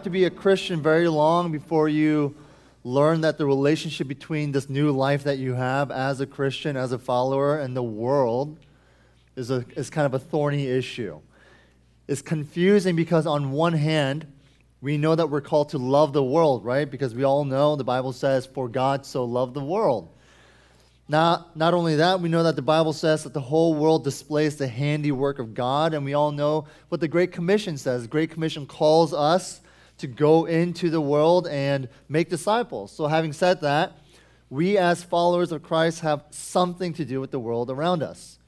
have to be a Christian very long before you learn that the relationship between this new life that you have as a Christian, as a follower, and the world is, a, is kind of a thorny issue. It's confusing because, on one hand, we know that we're called to love the world, right? Because we all know the Bible says, For God so loved the world. Not, not only that, we know that the Bible says that the whole world displays the handiwork of God, and we all know what the Great Commission says. The Great Commission calls us to go into the world and make disciples. So, having said that, we as followers of Christ have something to do with the world around us.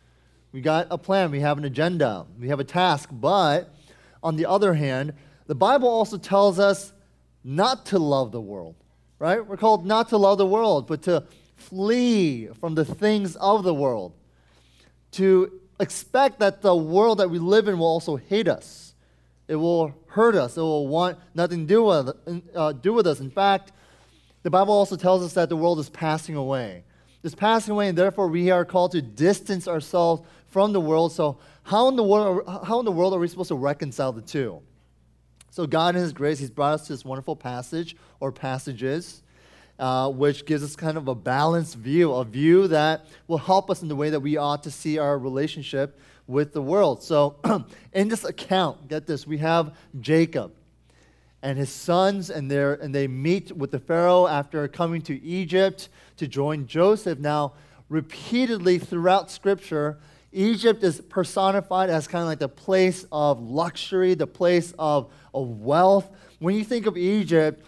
We got a plan, we have an agenda, we have a task, but on the other hand, the Bible also tells us not to love the world, right? We're called not to love the world, but to flee from the things of the world, to expect that the world that we live in will also hate us. It will hurt us. It will want nothing to do with, uh, do with us. In fact, the Bible also tells us that the world is passing away. It's passing away, and therefore we are called to distance ourselves from the world. So, how in the world, how in the world are we supposed to reconcile the two? So, God, in His grace, He's brought us to this wonderful passage or passages uh, which gives us kind of a balanced view, a view that will help us in the way that we ought to see our relationship with the world. So, in this account, get this, we have Jacob and his sons, and, and they meet with the Pharaoh after coming to Egypt to join Joseph. Now, repeatedly throughout Scripture, Egypt is personified as kind of like the place of luxury, the place of, of wealth. When you think of Egypt,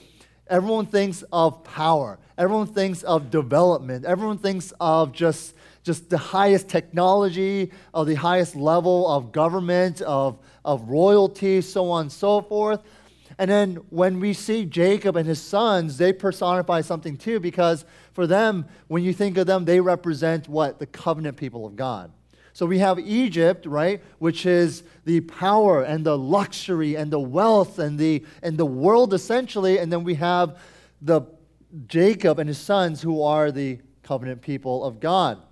Everyone thinks of power. Everyone thinks of development. Everyone thinks of just, just the highest technology, of the highest level of government, of, of royalty, so on and so forth. And then when we see Jacob and his sons, they personify something too, because for them, when you think of them, they represent what? The covenant people of God. So we have Egypt, right, which is the power and the luxury and the wealth and the, and the world essentially. And then we have the Jacob and his sons who are the covenant people of God.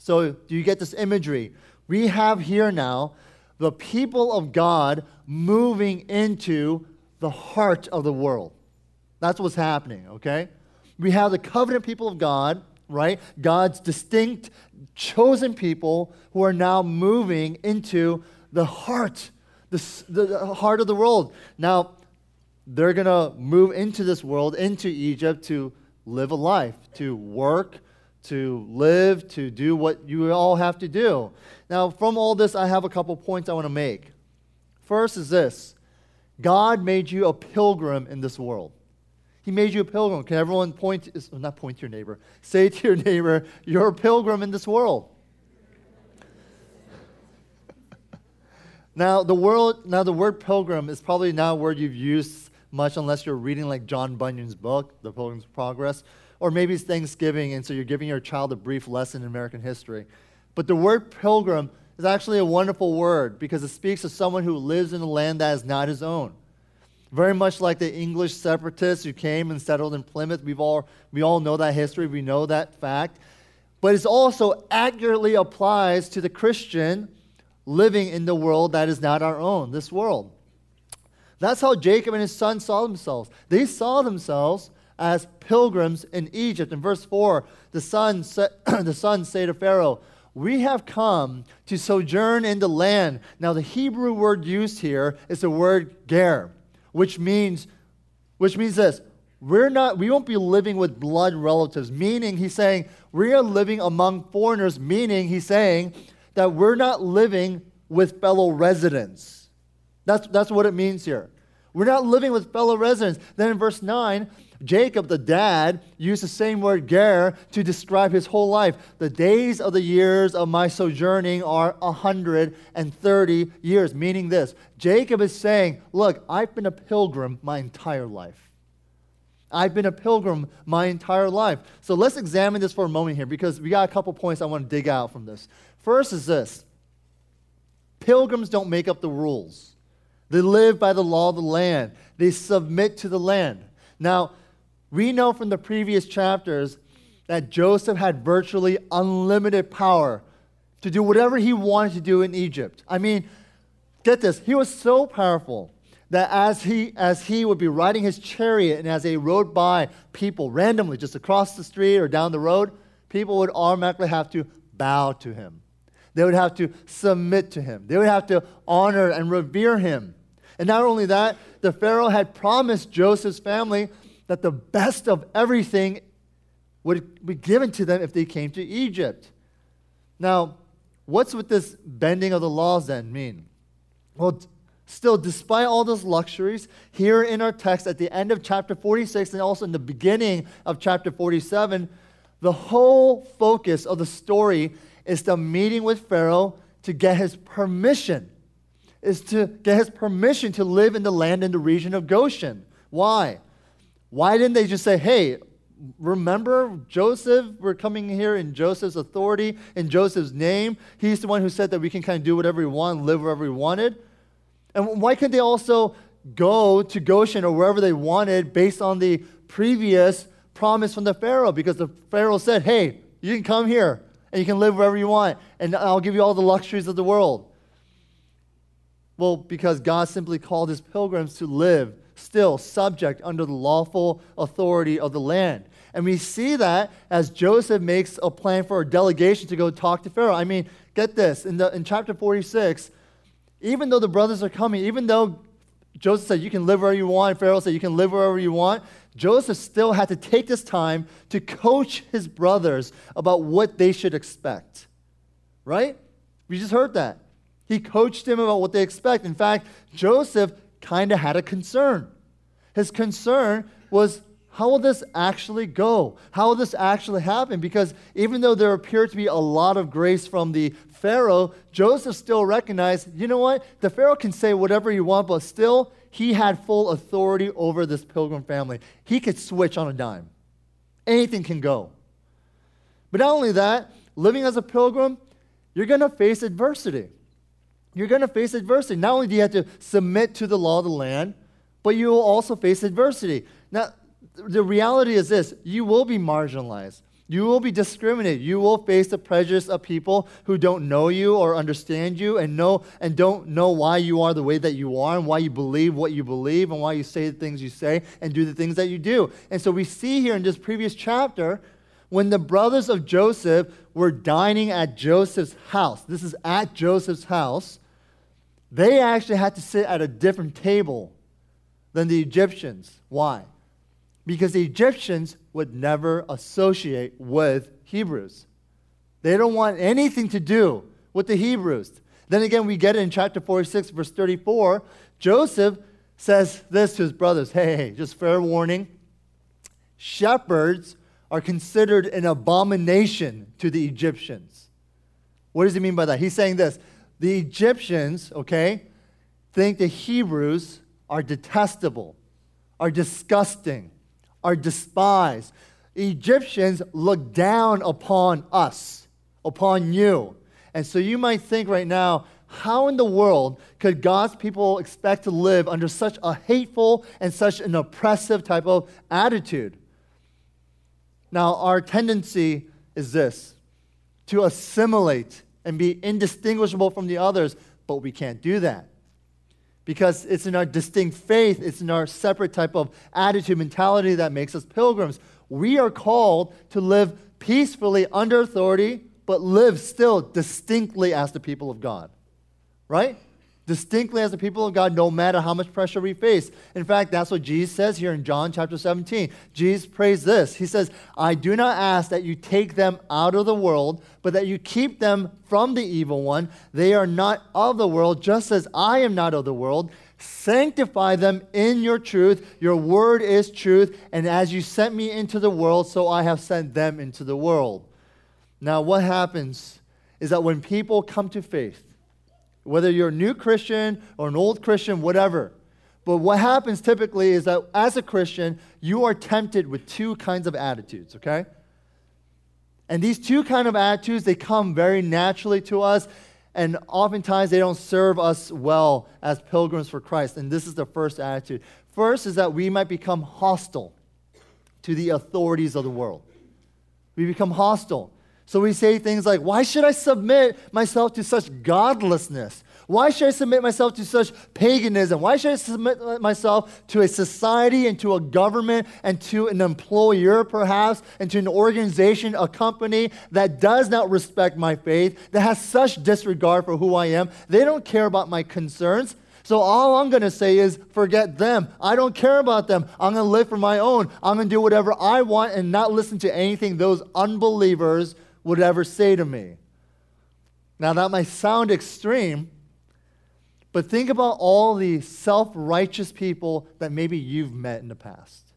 So do you get this imagery? We have here now the people of God moving into the heart of the world. That's what's happening, okay? We have the covenant people of God right? God's distinct, chosen people who are now moving into the heart, the, the heart of the world. Now, they're going to move into this world, into Egypt, to live a life, to work, to live, to do what you all have to do. Now, from all this, I have a couple points I want to make. First is this God made you a pilgrim in this world. He made you a pilgrim. Can everyone point, not point to your neighbor, say to your neighbor, you're a pilgrim in this world. now, the world, now the word pilgrim is probably not a word you've used much unless you're reading like John Bunyan's book, The Pilgrim's Progress, or maybe it's Thanksgiving and so you're giving your child a brief lesson in American history. But the word pilgrim is actually a wonderful word because it speaks of someone who lives in a land that is not his own. Very much like the English separatists who came and settled in Plymouth. We've all, we all know that history, we know that fact. But it also accurately applies to the Christian living in the world that is not our own, this world. That's how Jacob and his son saw themselves. They saw themselves as pilgrims in Egypt. In verse 4, the son, the sons say to Pharaoh, We have come to sojourn in the land. Now, the Hebrew word used here is the word ger which means, which means this we're not we won't be living with blood relatives meaning he's saying we are living among foreigners meaning he's saying that we're not living with fellow residents that's, that's what it means here we're not living with fellow residents then in verse 9 Jacob, the dad, used the same word ger to describe his whole life. The days of the years of my sojourning are 130 years, meaning this. Jacob is saying, Look, I've been a pilgrim my entire life. I've been a pilgrim my entire life. So let's examine this for a moment here because we got a couple points I want to dig out from this. First is this pilgrims don't make up the rules, they live by the law of the land, they submit to the land. Now, we know from the previous chapters that Joseph had virtually unlimited power to do whatever he wanted to do in Egypt. I mean, get this, he was so powerful that as he, as he would be riding his chariot and as they rode by people randomly just across the street or down the road, people would automatically have to bow to him. They would have to submit to him. They would have to honor and revere him. And not only that, the Pharaoh had promised Joseph's family that the best of everything would be given to them if they came to Egypt. Now, what's with this bending of the laws then mean? Well, Still, despite all those luxuries, here in our text at the end of chapter 46 and also in the beginning of chapter 47, the whole focus of the story is the meeting with Pharaoh to get his permission, is to get his permission to live in the land in the region of Goshen. Why? Why didn't they just say, hey, remember Joseph? We're coming here in Joseph's authority, in Joseph's name. He's the one who said that we can kind of do whatever we want, live wherever we wanted. And why couldn't they also go to Goshen or wherever they wanted based on the previous promise from the Pharaoh? Because the Pharaoh said, hey, you can come here and you can live wherever you want, and I'll give you all the luxuries of the world. Well, because God simply called his pilgrims to live still subject under the lawful authority of the land. And we see that as Joseph makes a plan for a delegation to go talk to Pharaoh. I mean, get this in, the, in chapter 46, even though the brothers are coming, even though Joseph said, You can live wherever you want, Pharaoh said, You can live wherever you want, Joseph still had to take this time to coach his brothers about what they should expect. Right? We just heard that. He coached them about what they expect. In fact, Joseph kind of had a concern. His concern was how will this actually go? How will this actually happen? Because even though there appeared to be a lot of grace from the Pharaoh, Joseph still recognized, you know what? The Pharaoh can say whatever he wants, but still, he had full authority over this pilgrim family. He could switch on a dime. Anything can go. But not only that, living as a pilgrim, you're going to face adversity. You're going to face adversity. Not only do you have to submit to the law of the land, but you will also face adversity. Now, the reality is this you will be marginalized. You will be discriminated. You will face the prejudice of people who don't know you or understand you and know and don't know why you are the way that you are and why you believe what you believe and why you say the things you say and do the things that you do. And so we see here in this previous chapter when the brothers of Joseph were dining at Joseph's house. This is at Joseph's house. They actually had to sit at a different table than the Egyptians. Why? because the Egyptians would never associate with Hebrews. They don't want anything to do with the Hebrews. Then again, we get it in chapter 46, verse 34. Joseph says this to his brothers Hey, hey, just fair warning. Shepherds are considered an abomination to the Egyptians. What does he mean by that? He's saying this the Egyptians, okay, think the Hebrews are detestable, are disgusting are despised. Egyptians look down upon us, upon you. And so you might think right now, how in the world could God's people expect to live under such a hateful and such an oppressive type of attitude? Now, our tendency is this to assimilate and be indistinguishable from the others, but we can't do that because it's in our distinct faith, it's in our separate type of attitude, mentality that makes us pilgrims. We are called to live peacefully under authority, but live still distinctly as the people of God. Right? Distinctly as the people of God, no matter how much pressure we face. In fact, that's what Jesus says here in John chapter 17. Jesus prays this He says, I do not ask that you take them out of the world, but that you keep them from the evil one. They are not of the world, just as I am not of the world. Sanctify them in your truth. Your word is truth. And as you sent me into the world, so I have sent them into the world. Now, what happens is that when people come to faith, whether you're a new Christian or an old Christian, whatever, but what happens typically is that as a Christian, you are tempted with two kinds of attitudes, okay? And these two kind of attitudes, they come very naturally to us, and oftentimes they don't serve us well as pilgrims for Christ. And this is the first attitude. First is that we might become hostile to the authorities of the world. We become hostile. So we say things like, Why should I submit myself to such godlessness? Why should I submit myself to such paganism? Why should I submit myself to a society and to a government and to an employer, perhaps, and to an organization, a company that does not respect my faith, that has such disregard for who I am? They don't care about my concerns. So all I'm going to say is forget them. I don't care about them. I'm going to live for my own. I'm going to do whatever I want and not listen to anything those unbelievers would ever say to me. Now, that might sound extreme, but think about all the self righteous people that maybe you've met in the past.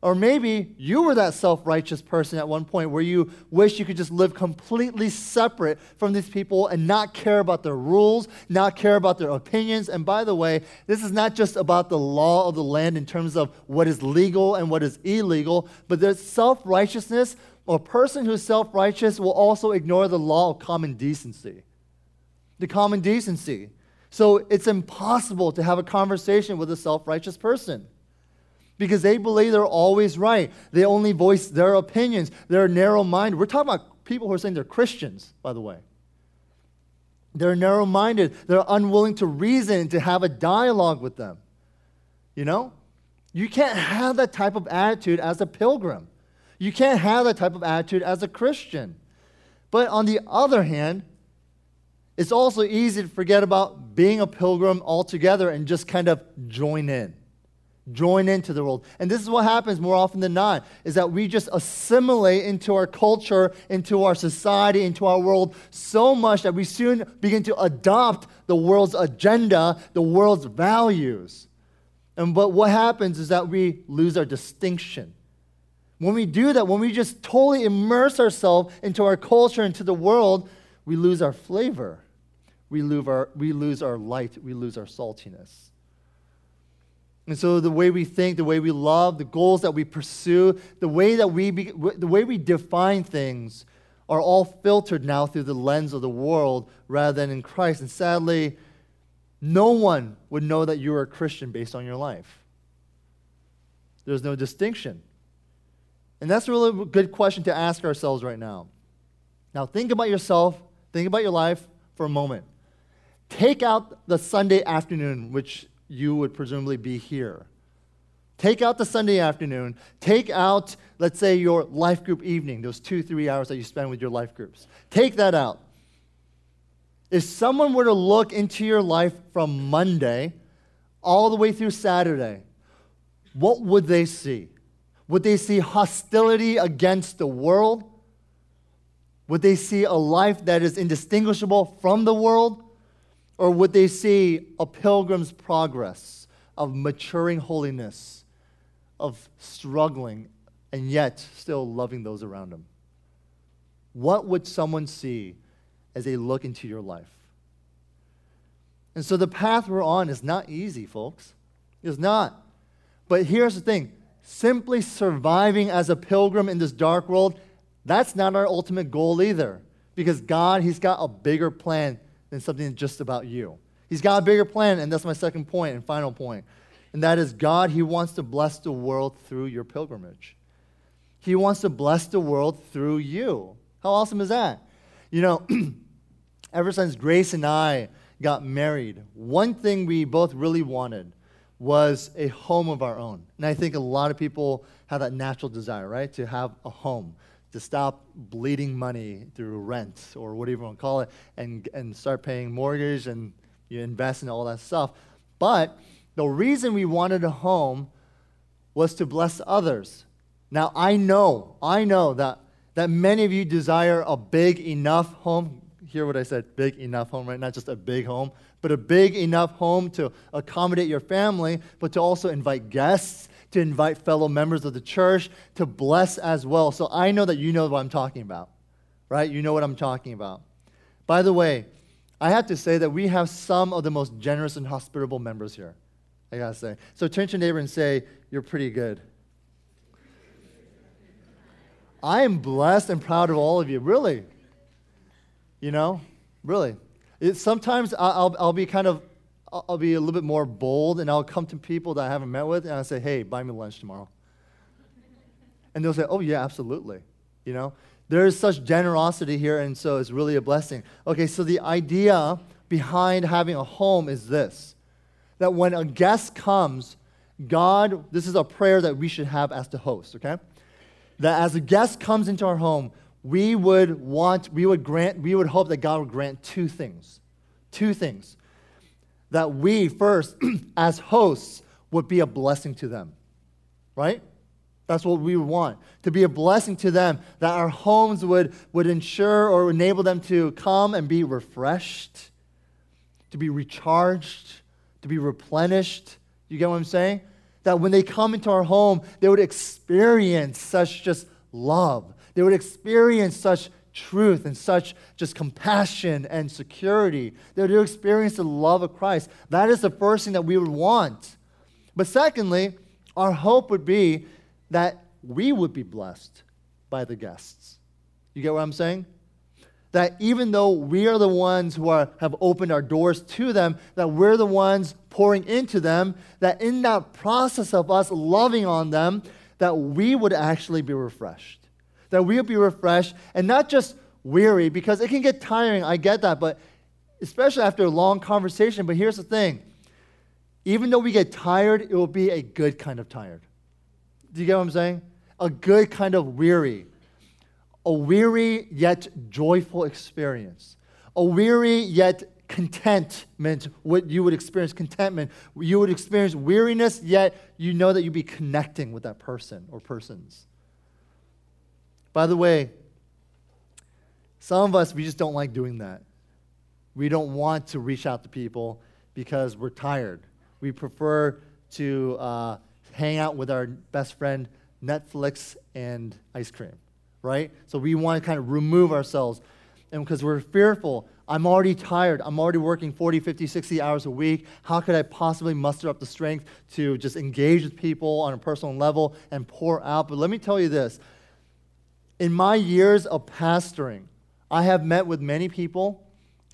Or maybe you were that self righteous person at one point where you wish you could just live completely separate from these people and not care about their rules, not care about their opinions. And by the way, this is not just about the law of the land in terms of what is legal and what is illegal, but there's self righteousness. A person who's self righteous will also ignore the law of common decency. The common decency. So it's impossible to have a conversation with a self righteous person because they believe they're always right. They only voice their opinions. They're narrow minded. We're talking about people who are saying they're Christians, by the way. They're narrow minded. They're unwilling to reason, to have a dialogue with them. You know? You can't have that type of attitude as a pilgrim. You can't have that type of attitude as a Christian. But on the other hand, it's also easy to forget about being a pilgrim altogether and just kind of join in. Join into the world. And this is what happens more often than not is that we just assimilate into our culture, into our society, into our world so much that we soon begin to adopt the world's agenda, the world's values. And but what happens is that we lose our distinction. When we do that, when we just totally immerse ourselves into our culture, into the world, we lose our flavor we lose our, we lose our light, we lose our saltiness. And so the way we think, the way we love, the goals that we pursue, the way that we be, the way we define things are all filtered now through the lens of the world rather than in Christ. And sadly, no one would know that you are a Christian based on your life. There's no distinction. And that's a really good question to ask ourselves right now. Now, think about yourself, think about your life for a moment. Take out the Sunday afternoon, which you would presumably be here. Take out the Sunday afternoon. Take out, let's say, your life group evening, those two, three hours that you spend with your life groups. Take that out. If someone were to look into your life from Monday all the way through Saturday, what would they see? Would they see hostility against the world? Would they see a life that is indistinguishable from the world? Or would they see a pilgrim's progress of maturing holiness, of struggling, and yet still loving those around them? What would someone see as they look into your life? And so the path we're on is not easy, folks. It's not. But here's the thing simply surviving as a pilgrim in this dark world, that's not our ultimate goal either. Because God, He's got a bigger plan than something just about you. He's got a bigger plan, and that's my second point and final point. And that is God, He wants to bless the world through your pilgrimage. He wants to bless the world through you. How awesome is that? You know, ever since Grace and I got married, one thing we both really wanted was a home of our own. And I think a lot of people have that natural desire, right? To have a home to stop bleeding money through rent or whatever you want to call it and, and start paying mortgage and you invest in all that stuff. But the reason we wanted a home was to bless others. Now, I know, I know that, that many of you desire a big enough home. hear what I said? Big enough home, right? Not just a big home, but a big enough home to accommodate your family, but to also invite guests, to invite fellow members of the church, to bless as well. So I know that you know what I'm talking about, right? You know what I'm talking about. By the way, I have to say that we have some of the most generous and hospitable members here. I gotta say. So turn to your neighbor and say, You're pretty good. I am blessed and proud of all of you, really. You know, really. It, sometimes I'll, I'll be kind of, I'll be a little bit more bold and I'll come to people that I haven't met with and I'll say, hey, buy me lunch tomorrow. And they'll say, oh, yeah, absolutely. You know, there's such generosity here and so it's really a blessing. Okay, so the idea behind having a home is this that when a guest comes, God, this is a prayer that we should have as the host, okay? That as a guest comes into our home, we would want, we would grant, we would hope that God would grant two things. Two things. That we, first, as hosts, would be a blessing to them. Right? That's what we would want. To be a blessing to them, that our homes would, would ensure or enable them to come and be refreshed, to be recharged, to be replenished. You get what I'm saying? That when they come into our home, they would experience such just love, they would experience such truth and such just compassion and security. They would experience the love of Christ. That is the first thing that we would want. But secondly, our hope would be that we would be blessed by the guests. You get what I'm saying? That even though we are the ones who are, have opened our doors to them, that we're the ones pouring into them, that in that process of us loving on them, that we would actually be refreshed that we'll be refreshed and not just weary, because it can get tiring. I get that, but especially after a long conversation. But here's the thing even though we get tired, it will be a good kind of tired. Do you get what I'm saying? A good kind of weary. A weary yet joyful experience. A weary yet contentment, what you would experience contentment. You would experience weariness, yet you know that you'd be connecting with that person or persons. By the way, some of us, we just don't like doing that. We don't want to reach out to people because we're tired. We prefer to uh, hang out with our best friend, Netflix and ice cream, right? So we want to kind of remove ourselves. And because we're fearful, I'm already tired. I'm already working 40, 50, 60 hours a week. How could I possibly muster up the strength to just engage with people on a personal level and pour out? But let me tell you this in my years of pastoring, I have met with many people.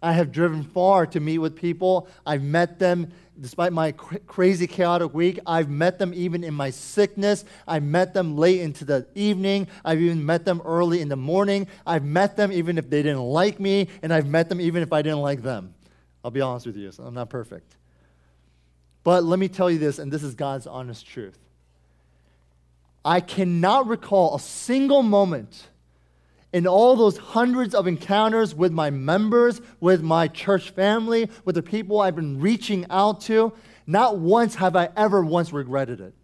I have driven far to meet with people. I've met them despite my cr- crazy, chaotic week. I've met them even in my sickness. I've met them late into the evening. I've even met them early in the morning. I've met them even if they didn't like me, and I've met them even if I didn't like them. I'll be honest with you, so I'm not perfect. But let me tell you this, and this is God's honest truth. I cannot recall a single moment in all those hundreds of encounters with my members, with my church family, with the people I've been reaching out to, not once have I ever once regretted it.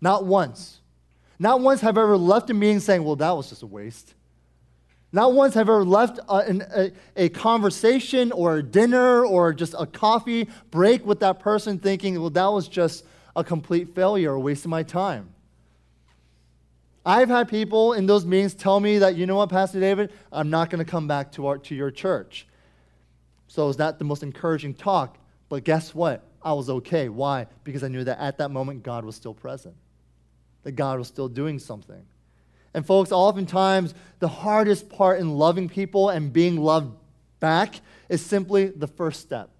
Not once. Not once have I ever left a meeting saying, well, that was just a waste. Not once have I ever left a, a, a, conversation or a dinner or just a coffee break with that person thinking, well, that was just a complete failure, a waste of my time. I've had people in those meetings tell me that, you know what, Pastor David, I'm not going to come back to, our, to your church. So it's not the most encouraging talk. But guess what? I was okay. Why? Because I knew that at that moment, God was still present, that God was still doing something. And, folks, oftentimes the hardest part in loving people and being loved back is simply the first step.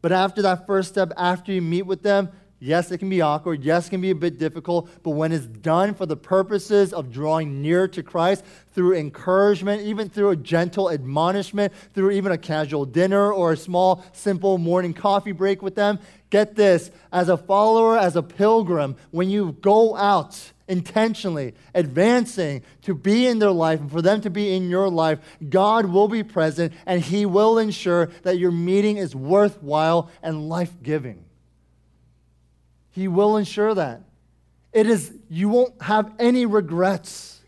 But after that first step, after you meet with them, Yes, it can be awkward. Yes, it can be a bit difficult. But when it's done for the purposes of drawing near to Christ through encouragement, even through a gentle admonishment, through even a casual dinner or a small, simple morning coffee break with them, get this as a follower, as a pilgrim, when you go out intentionally, advancing to be in their life and for them to be in your life, God will be present and He will ensure that your meeting is worthwhile and life giving. He will ensure that. It is, you won't have any regrets.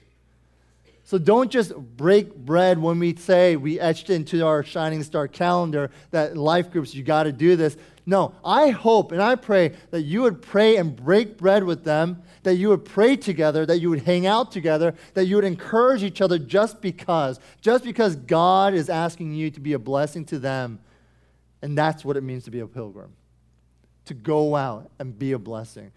So don't just break bread when we say we etched into our Shining Star calendar that life groups, you got to do this. No, I hope and I pray that you would pray and break bread with them, that you would pray together, that you would hang out together, that you would encourage each other just because, just because God is asking you to be a blessing to them. And that's what it means to be a pilgrim to go out and be a blessing.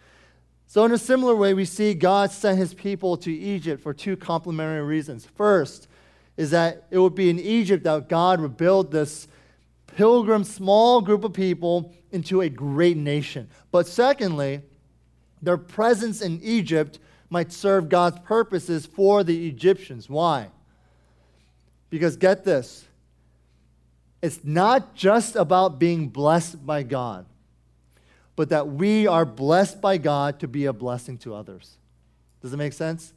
So, in a similar way, we see God sent his people to Egypt for two complementary reasons. First, is that it would be in Egypt that God would build this pilgrim, small group of people into a great nation. But secondly, their presence in Egypt might serve God's purposes for the Egyptians. Why? Because get this it's not just about being blessed by God, but that we are blessed by God to be a blessing to others. Does it make sense?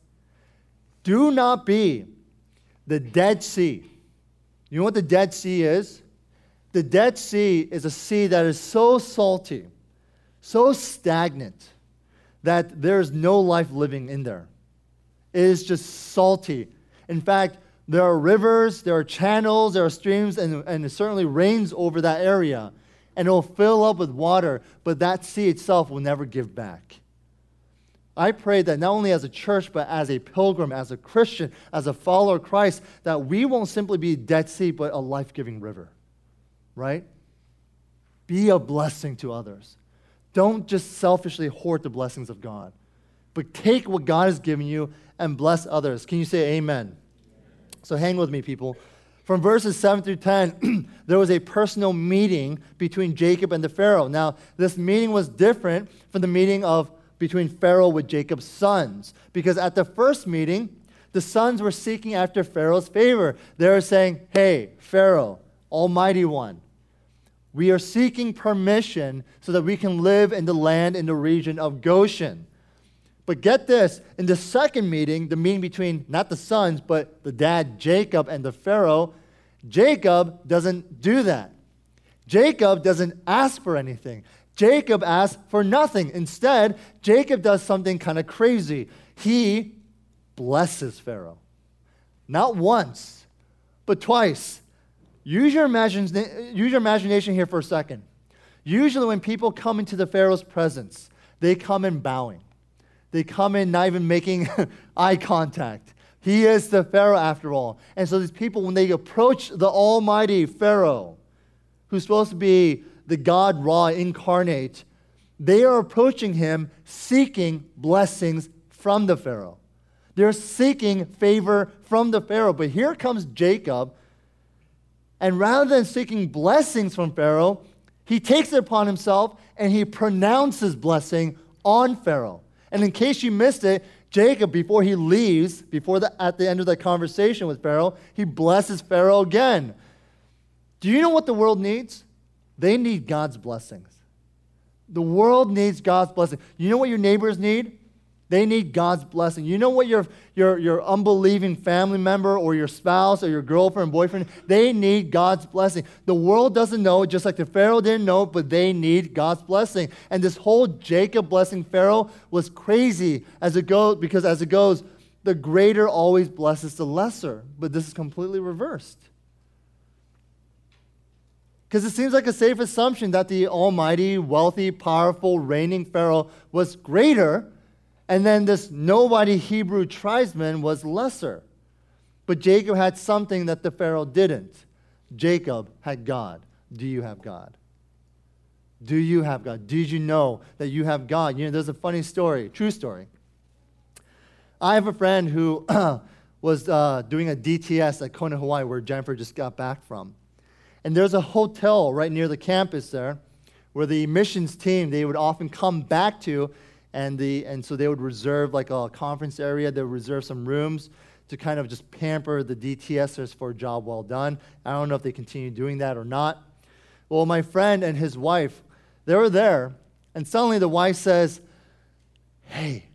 Do not be the Dead Sea. You know what the Dead Sea is? The Dead Sea is a sea that is so salty, so stagnant, that there's no life living in there. It is just salty. In fact, there are rivers, there are channels, there are streams, and, and it certainly rains over that area. And it will fill up with water, but that sea itself will never give back. I pray that not only as a church, but as a pilgrim, as a Christian, as a follower of Christ, that we won't simply be Dead Sea, but a life giving river right? Be a blessing to others. Don't just selfishly hoard the blessings of God, but take what God has given you and bless others. Can you say amen? So hang with me, people. From verses 7 through 10, there was a personal meeting between Jacob and the Pharaoh. Now, this meeting was different from the meeting of between Pharaoh with Jacob's sons, because at the first meeting, the sons were seeking after Pharaoh's favor. They were saying, Hey, Pharaoh, Almighty One, we are seeking permission so that we can live in the land in the region of Goshen. But get this in the second meeting, the meeting between not the sons, but the dad, Jacob, and the Pharaoh, Jacob doesn't do that. Jacob doesn't ask for anything. Jacob asks for nothing. Instead, Jacob does something kind of crazy. He blesses Pharaoh. Not once, but twice. Use your, imagine, use your imagination here for a second. Usually, when people come into the Pharaoh's presence, they come in bowing. They come in not even making eye contact. He is the Pharaoh after all. And so, these people, when they approach the Almighty Pharaoh, who's supposed to be the God Ra incarnate, they are approaching him seeking blessings from the Pharaoh. They're seeking favor from the Pharaoh. But here comes Jacob and rather than seeking blessings from Pharaoh, he takes it upon himself and he pronounces blessing on Pharaoh. And in case you missed it, Jacob, before he leaves, before the, at the end of the conversation with Pharaoh, he blesses Pharaoh again. Do you know what the world needs? They need God's blessings. The world needs God's blessing. You know what your neighbors need? They need God's blessing. You know what your, your, your unbelieving family member or your spouse or your girlfriend, boyfriend, they need God's blessing. The world doesn't know, just like the Pharaoh didn't know, but they need God's blessing. And this whole Jacob blessing Pharaoh was crazy as it goes, because as it goes, the greater always blesses the lesser. But this is completely reversed. Because it seems like a safe assumption that the almighty, wealthy, powerful, reigning Pharaoh was greater and then this nobody Hebrew tribesman was lesser. But Jacob had something that the Pharaoh didn't. Jacob had God. Do you have God? Do you have God? Did you know that you have God? You know, there's a funny story, true story. I have a friend who was uh, doing a DTS at Kona, Hawaii, where Jennifer just got back from. And there's a hotel right near the campus there where the missions team, they would often come back to and, the, and so they would reserve like a conference area, they would reserve some rooms to kind of just pamper the DTSers for a job well done. I don't know if they continue doing that or not. Well, my friend and his wife, they were there, and suddenly the wife says, Hey,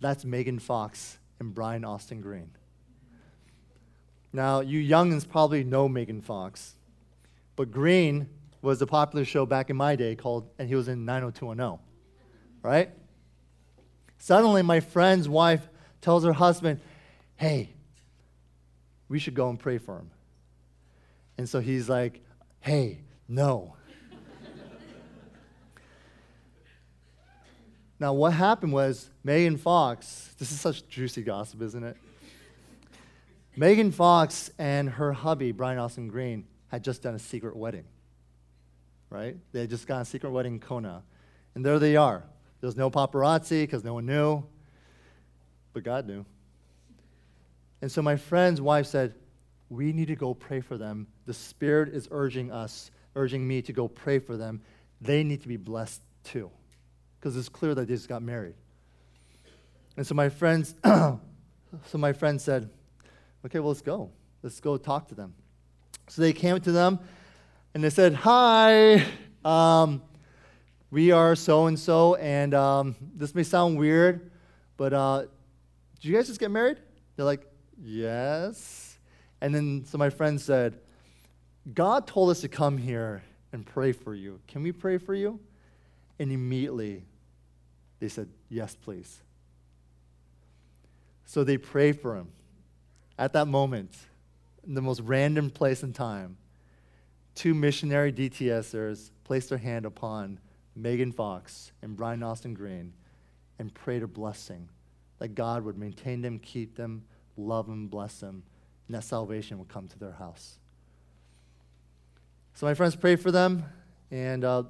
that's Megan Fox and Brian Austin Green. Now, you youngins probably know Megan Fox, but Green was a popular show back in my day called, and he was in 90210, right? Suddenly, my friend's wife tells her husband, Hey, we should go and pray for him. And so he's like, Hey, no. now, what happened was Megan Fox, this is such juicy gossip, isn't it? Megan Fox and her hubby, Brian Austin Green, had just done a secret wedding. Right? They just got a secret wedding in Kona. And there they are. There was no paparazzi because no one knew, but God knew. And so my friend's wife said, We need to go pray for them. The Spirit is urging us, urging me to go pray for them. They need to be blessed too. Because it's clear that they just got married. And so my friends, so my friend said, Okay, well, let's go. Let's go talk to them. So they came to them and they said, Hi, um, we are so and so, and um, this may sound weird, but uh, did you guys just get married? They're like, Yes. And then so my friend said, God told us to come here and pray for you. Can we pray for you? And immediately they said, Yes, please. So they prayed for him at that moment, in the most random place and time, two missionary DTSers placed their hand upon Megan Fox and Brian Austin Green and prayed a blessing that God would maintain them, keep them, love them, bless them, and that salvation would come to their house. So my friends prayed for them, and uh,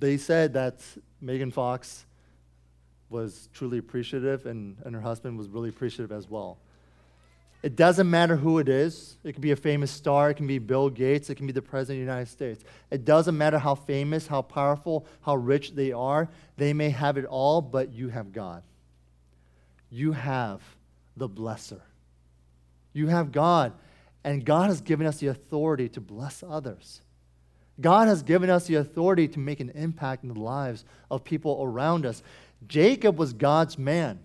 they said that Megan Fox was truly appreciative, and, and her husband was really appreciative as well. It doesn't matter who it is. It can be a famous star. It can be Bill Gates. It can be the President of the United States. It doesn't matter how famous, how powerful, how rich they are. They may have it all, but you have God. You have the blesser. You have God. And God has given us the authority to bless others. God has given us the authority to make an impact in the lives of people around us. Jacob was God's man.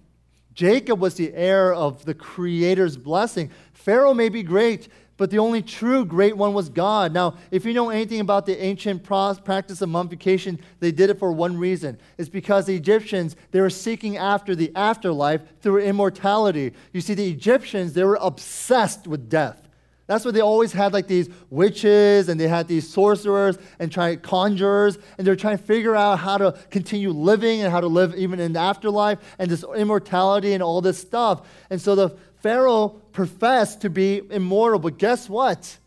Jacob was the heir of the Creator's blessing. Pharaoh may be great, but the only true great one was God. Now, if you know anything about the ancient practice of mummification, they did it for one reason. It's because the Egyptians, they were seeking after the afterlife through immortality. You see, the Egyptians, they were obsessed with death. That's why they always had like these witches and they had these sorcerers and trying conjurers and they're trying to figure out how to continue living and how to live even in the afterlife and this immortality and all this stuff. And so the Pharaoh professed to be immortal, but guess what?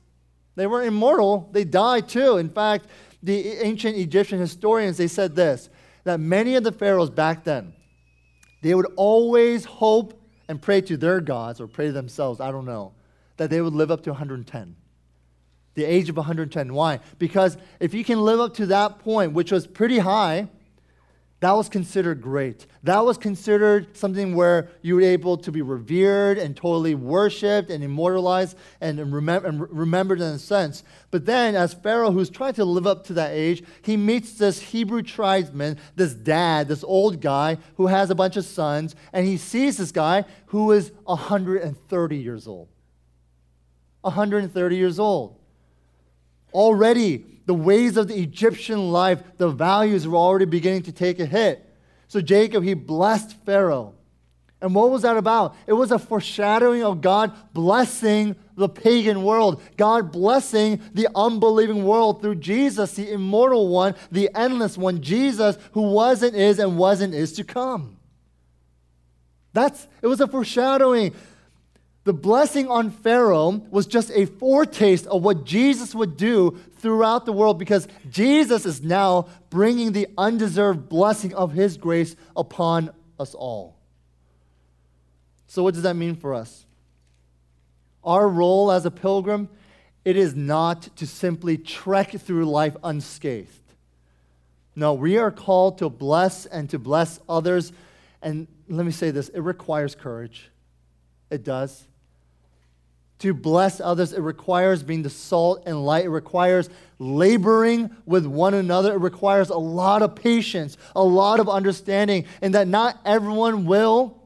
They weren't immortal, they died too. In fact, the ancient Egyptian historians they said this that many of the pharaohs back then they would always hope and pray to their gods or pray to themselves, I don't know that they would live up to 110. The age of 110. Why? Because if you can live up to that point, which was pretty high, that was considered great. That was considered something where you were able to be revered and totally worshiped and immortalized and, remem- and remembered in a sense. But then, as Pharaoh, who's trying to live up to that age, he meets this Hebrew tribesman, this dad, this old guy who has a bunch of sons, and he sees this guy who is 130 years old. 130 years old. Already, the ways of the Egyptian life, the values were already beginning to take a hit. So Jacob, he blessed Pharaoh. And what was that about? It was a foreshadowing of God blessing the pagan world, God blessing the unbelieving world through Jesus, the immortal one, the endless one, Jesus, who was and is and was and is to come. That's it was a foreshadowing. The blessing on Pharaoh was just a foretaste of what Jesus would do throughout the world because Jesus is now bringing the undeserved blessing of his grace upon us all. So, what does that mean for us? Our role as a pilgrim, it is not to simply trek through life unscathed. No, we are called to bless and to bless others. And let me say this it requires courage. It does to bless others, it requires being the salt and light. It requires laboring with one another. It requires a lot of patience, a lot of understanding, and that not everyone will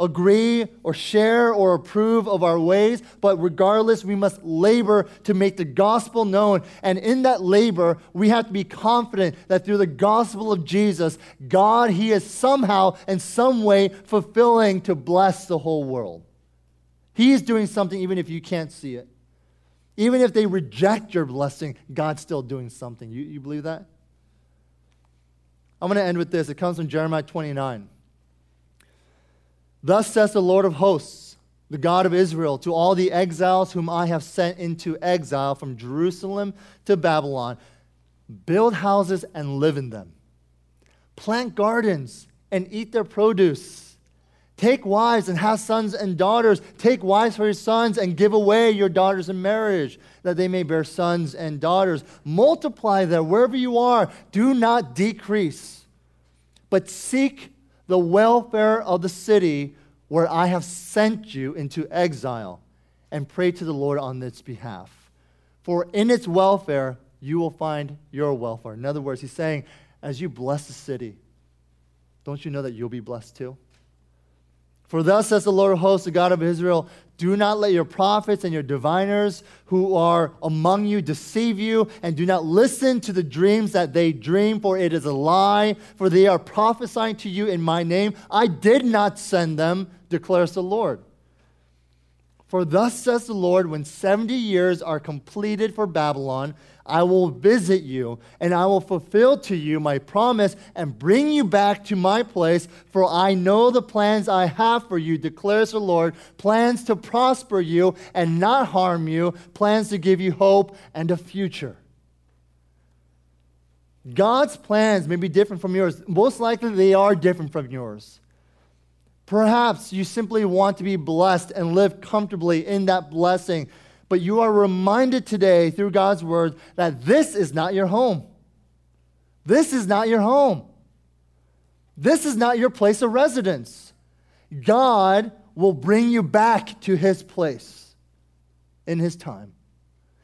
agree or share or approve of our ways, but regardless, we must labor to make the gospel known. And in that labor, we have to be confident that through the gospel of Jesus, God, He is somehow, and some way, fulfilling to bless the whole world. He is doing something even if you can't see it. Even if they reject your blessing, God's still doing something. You, you believe that? I'm going to end with this. It comes from Jeremiah 29. Thus says the Lord of hosts, the God of Israel, to all the exiles whom I have sent into exile from Jerusalem to Babylon build houses and live in them, plant gardens and eat their produce. Take wives and have sons and daughters. Take wives for your sons and give away your daughters in marriage, that they may bear sons and daughters. Multiply them wherever you are. Do not decrease, but seek the welfare of the city where I have sent you into exile, and pray to the Lord on its behalf. For in its welfare, you will find your welfare. In other words, he's saying, as you bless the city, don't you know that you'll be blessed too? For thus says the Lord of hosts, the God of Israel, do not let your prophets and your diviners who are among you deceive you, and do not listen to the dreams that they dream, for it is a lie, for they are prophesying to you in my name. I did not send them, declares the Lord. For thus says the Lord, when 70 years are completed for Babylon, I will visit you, and I will fulfill to you my promise and bring you back to my place, for I know the plans I have for you, declares the Lord plans to prosper you and not harm you, plans to give you hope and a future. God's plans may be different from yours. Most likely, they are different from yours. Perhaps you simply want to be blessed and live comfortably in that blessing but you are reminded today through God's word that this is not your home. This is not your home. This is not your place of residence. God will bring you back to his place in his time.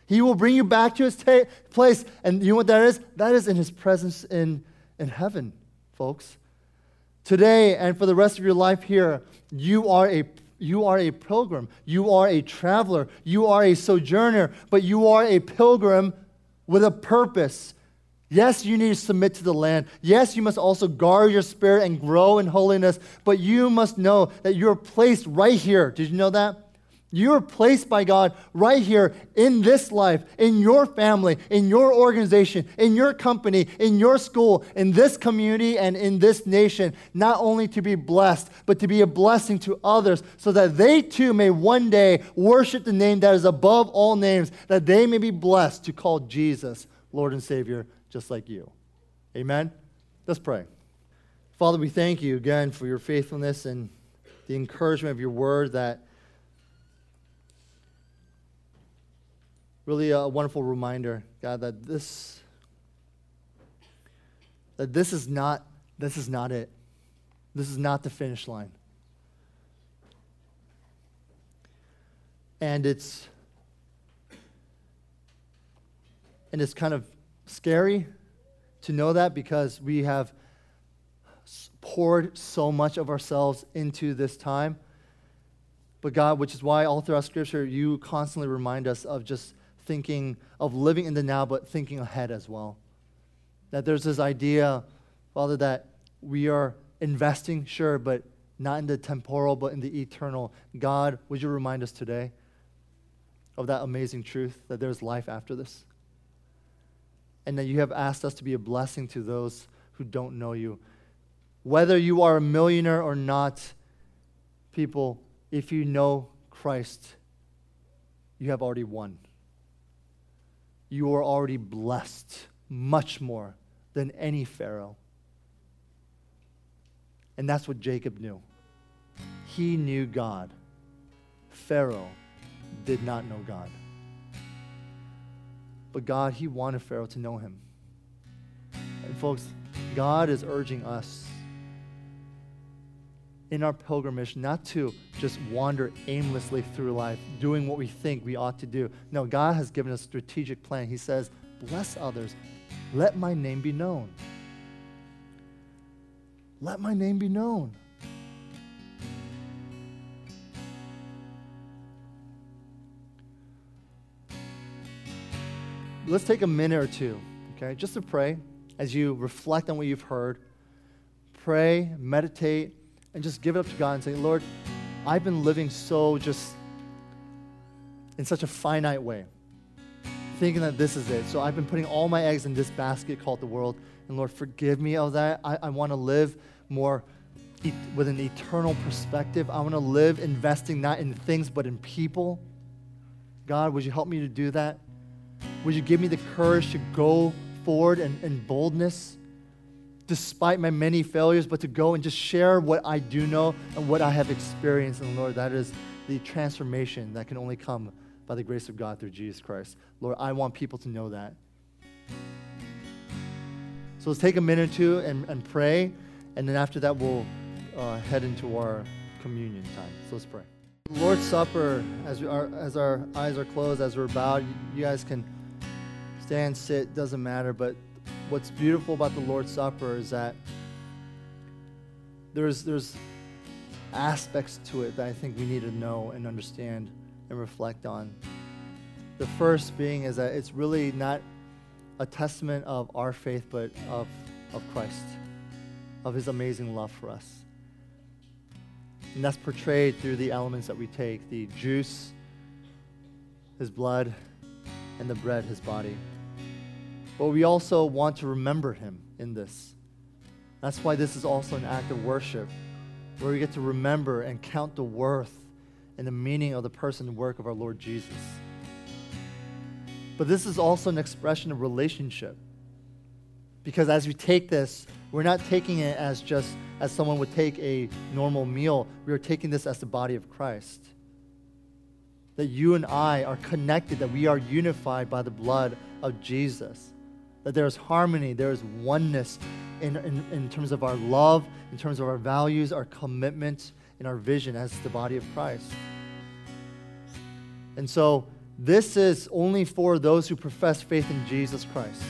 He will bring you back to his ta- place. And you know what that is? That is in his presence in, in heaven, folks. Today and for the rest of your life here, you are a you are a pilgrim. You are a traveler. You are a sojourner, but you are a pilgrim with a purpose. Yes, you need to submit to the land. Yes, you must also guard your spirit and grow in holiness, but you must know that you're placed right here. Did you know that? You are placed by God right here in this life, in your family, in your organization, in your company, in your school, in this community, and in this nation, not only to be blessed, but to be a blessing to others so that they too may one day worship the name that is above all names, that they may be blessed to call Jesus Lord and Savior just like you. Amen? Let's pray. Father, we thank you again for your faithfulness and the encouragement of your word that really a wonderful reminder, God, that this that this is not this is not it. This is not the finish line. And it's and it's kind of scary to know that because we have poured so much of ourselves into this time. But God, which is why all throughout Scripture, you constantly remind us of just thinking of living in the now, but thinking ahead as well. That there's this idea, Father, that we are investing, sure, but not in the temporal, but in the eternal. God, would you remind us today of that amazing truth that there's life after this? And that you have asked us to be a blessing to those who don't know you. Whether you are a millionaire or not, people, if you know Christ, you have already won you are already blessed much more than any Pharaoh. And that's what Jacob knew. He knew God. Pharaoh did not know God. But God, he wanted Pharaoh to know him. And folks, God is urging us in our pilgrimage not to just wander aimlessly through life doing what we think we ought to do. No, God has given us a strategic plan. He says, Bless others, let my name be known. Let my name be known. Let's take a minute or two, okay, just to pray as you reflect on what you've heard. Pray, meditate, and just give it up to God and say, Lord, I've been living so just in such a finite way, thinking that this is it. So I've been putting all my eggs in this basket called the world. And Lord, forgive me of that. I, I want to live more e- with an eternal perspective. I want to live investing not in things, but in people. God, would you help me to do that? Would you give me the courage to go forward in, in boldness? Despite my many failures, but to go and just share what I do know and what I have experienced. in the Lord, that is the transformation that can only come by the grace of God through Jesus Christ. Lord, I want people to know that. So let's take a minute or two and, and pray, and then after that, we'll uh, head into our communion time. So let's pray. Lord's Supper, as, we are, as our eyes are closed, as we're bowed, you guys can stand, sit, doesn't matter, but what's beautiful about the Lord's Supper is that there's, there's aspects to it that I think we need to know and understand and reflect on. The first being is that it's really not a testament of our faith, but of, of Christ, of his amazing love for us. And that's portrayed through the elements that we take the juice, his blood, and the bread, his body. But we also want to remember him in this. That's why this is also an act of worship, where we get to remember and count the worth and the meaning of the person and work of our Lord Jesus. But this is also an expression of relationship. Because as we take this, we're not taking it as just as someone would take a normal meal. We are taking this as the body of Christ. That you and I are connected, that we are unified by the blood of Jesus that there's harmony, there's oneness in, in, in terms of our love, in terms of our values, our commitment, and our vision as the body of Christ. And so, this is only for those who profess faith in Jesus Christ.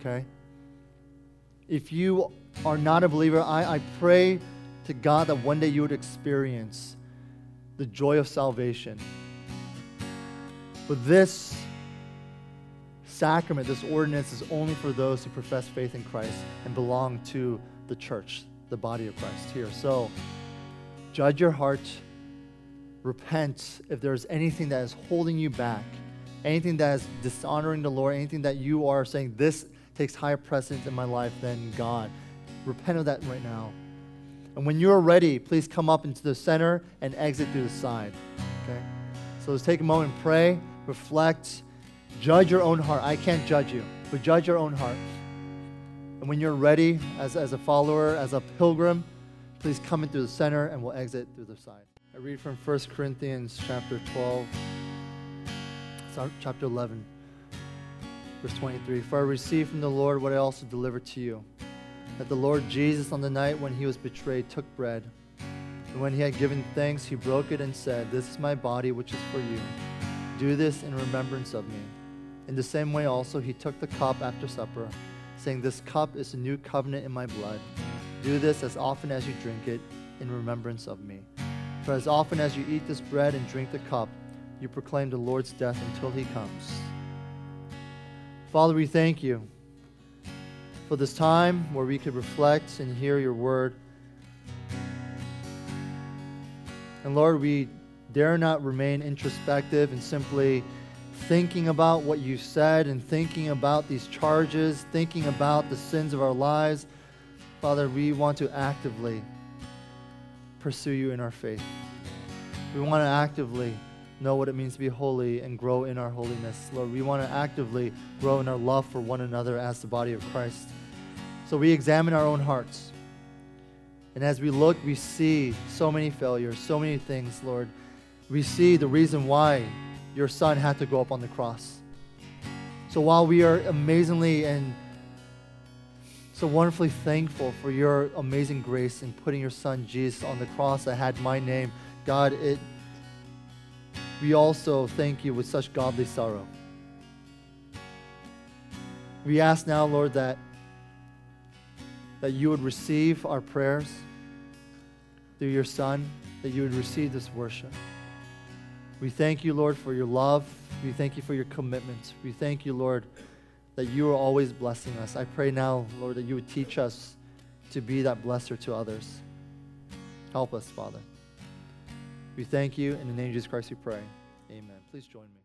Okay? If you are not a believer, I, I pray to God that one day you would experience the joy of salvation. But this sacrament, this ordinance, is only for those who profess faith in Christ and belong to the church, the body of Christ here. So, judge your heart, repent if there's anything that is holding you back, anything that is dishonoring the Lord, anything that you are saying, this takes higher precedence in my life than God. Repent of that right now. And when you're ready, please come up into the center and exit through the side. Okay? So let's take a moment and pray, reflect Judge your own heart. I can't judge you, but judge your own heart. And when you're ready as, as a follower, as a pilgrim, please come in through the center and we'll exit through the side. I read from 1 Corinthians chapter 12, chapter 11, verse 23. For I received from the Lord what I also delivered to you that the Lord Jesus, on the night when he was betrayed, took bread. And when he had given thanks, he broke it and said, This is my body, which is for you. Do this in remembrance of me. In the same way, also, he took the cup after supper, saying, This cup is a new covenant in my blood. Do this as often as you drink it in remembrance of me. For as often as you eat this bread and drink the cup, you proclaim the Lord's death until he comes. Father, we thank you for this time where we could reflect and hear your word. And Lord, we dare not remain introspective and simply thinking about what you said and thinking about these charges, thinking about the sins of our lives, Father, we want to actively pursue you in our faith. We want to actively know what it means to be holy and grow in our holiness. Lord, we want to actively grow in our love for one another as the body of Christ. So we examine our own hearts. And as we look, we see so many failures, so many things, Lord. We see the reason why your son had to go up on the cross. So while we are amazingly and so wonderfully thankful for your amazing grace in putting your son Jesus on the cross that had my name, God, it we also thank you with such godly sorrow. We ask now, Lord, that that you would receive our prayers through your son, that you would receive this worship. We thank you, Lord, for your love, We thank you for your commitment. We thank you, Lord, that you are always blessing us. I pray now, Lord, that you would teach us to be that blesser to others. Help us, Father. We thank you. In the name of Jesus Christ, we pray. Amen. Please join me.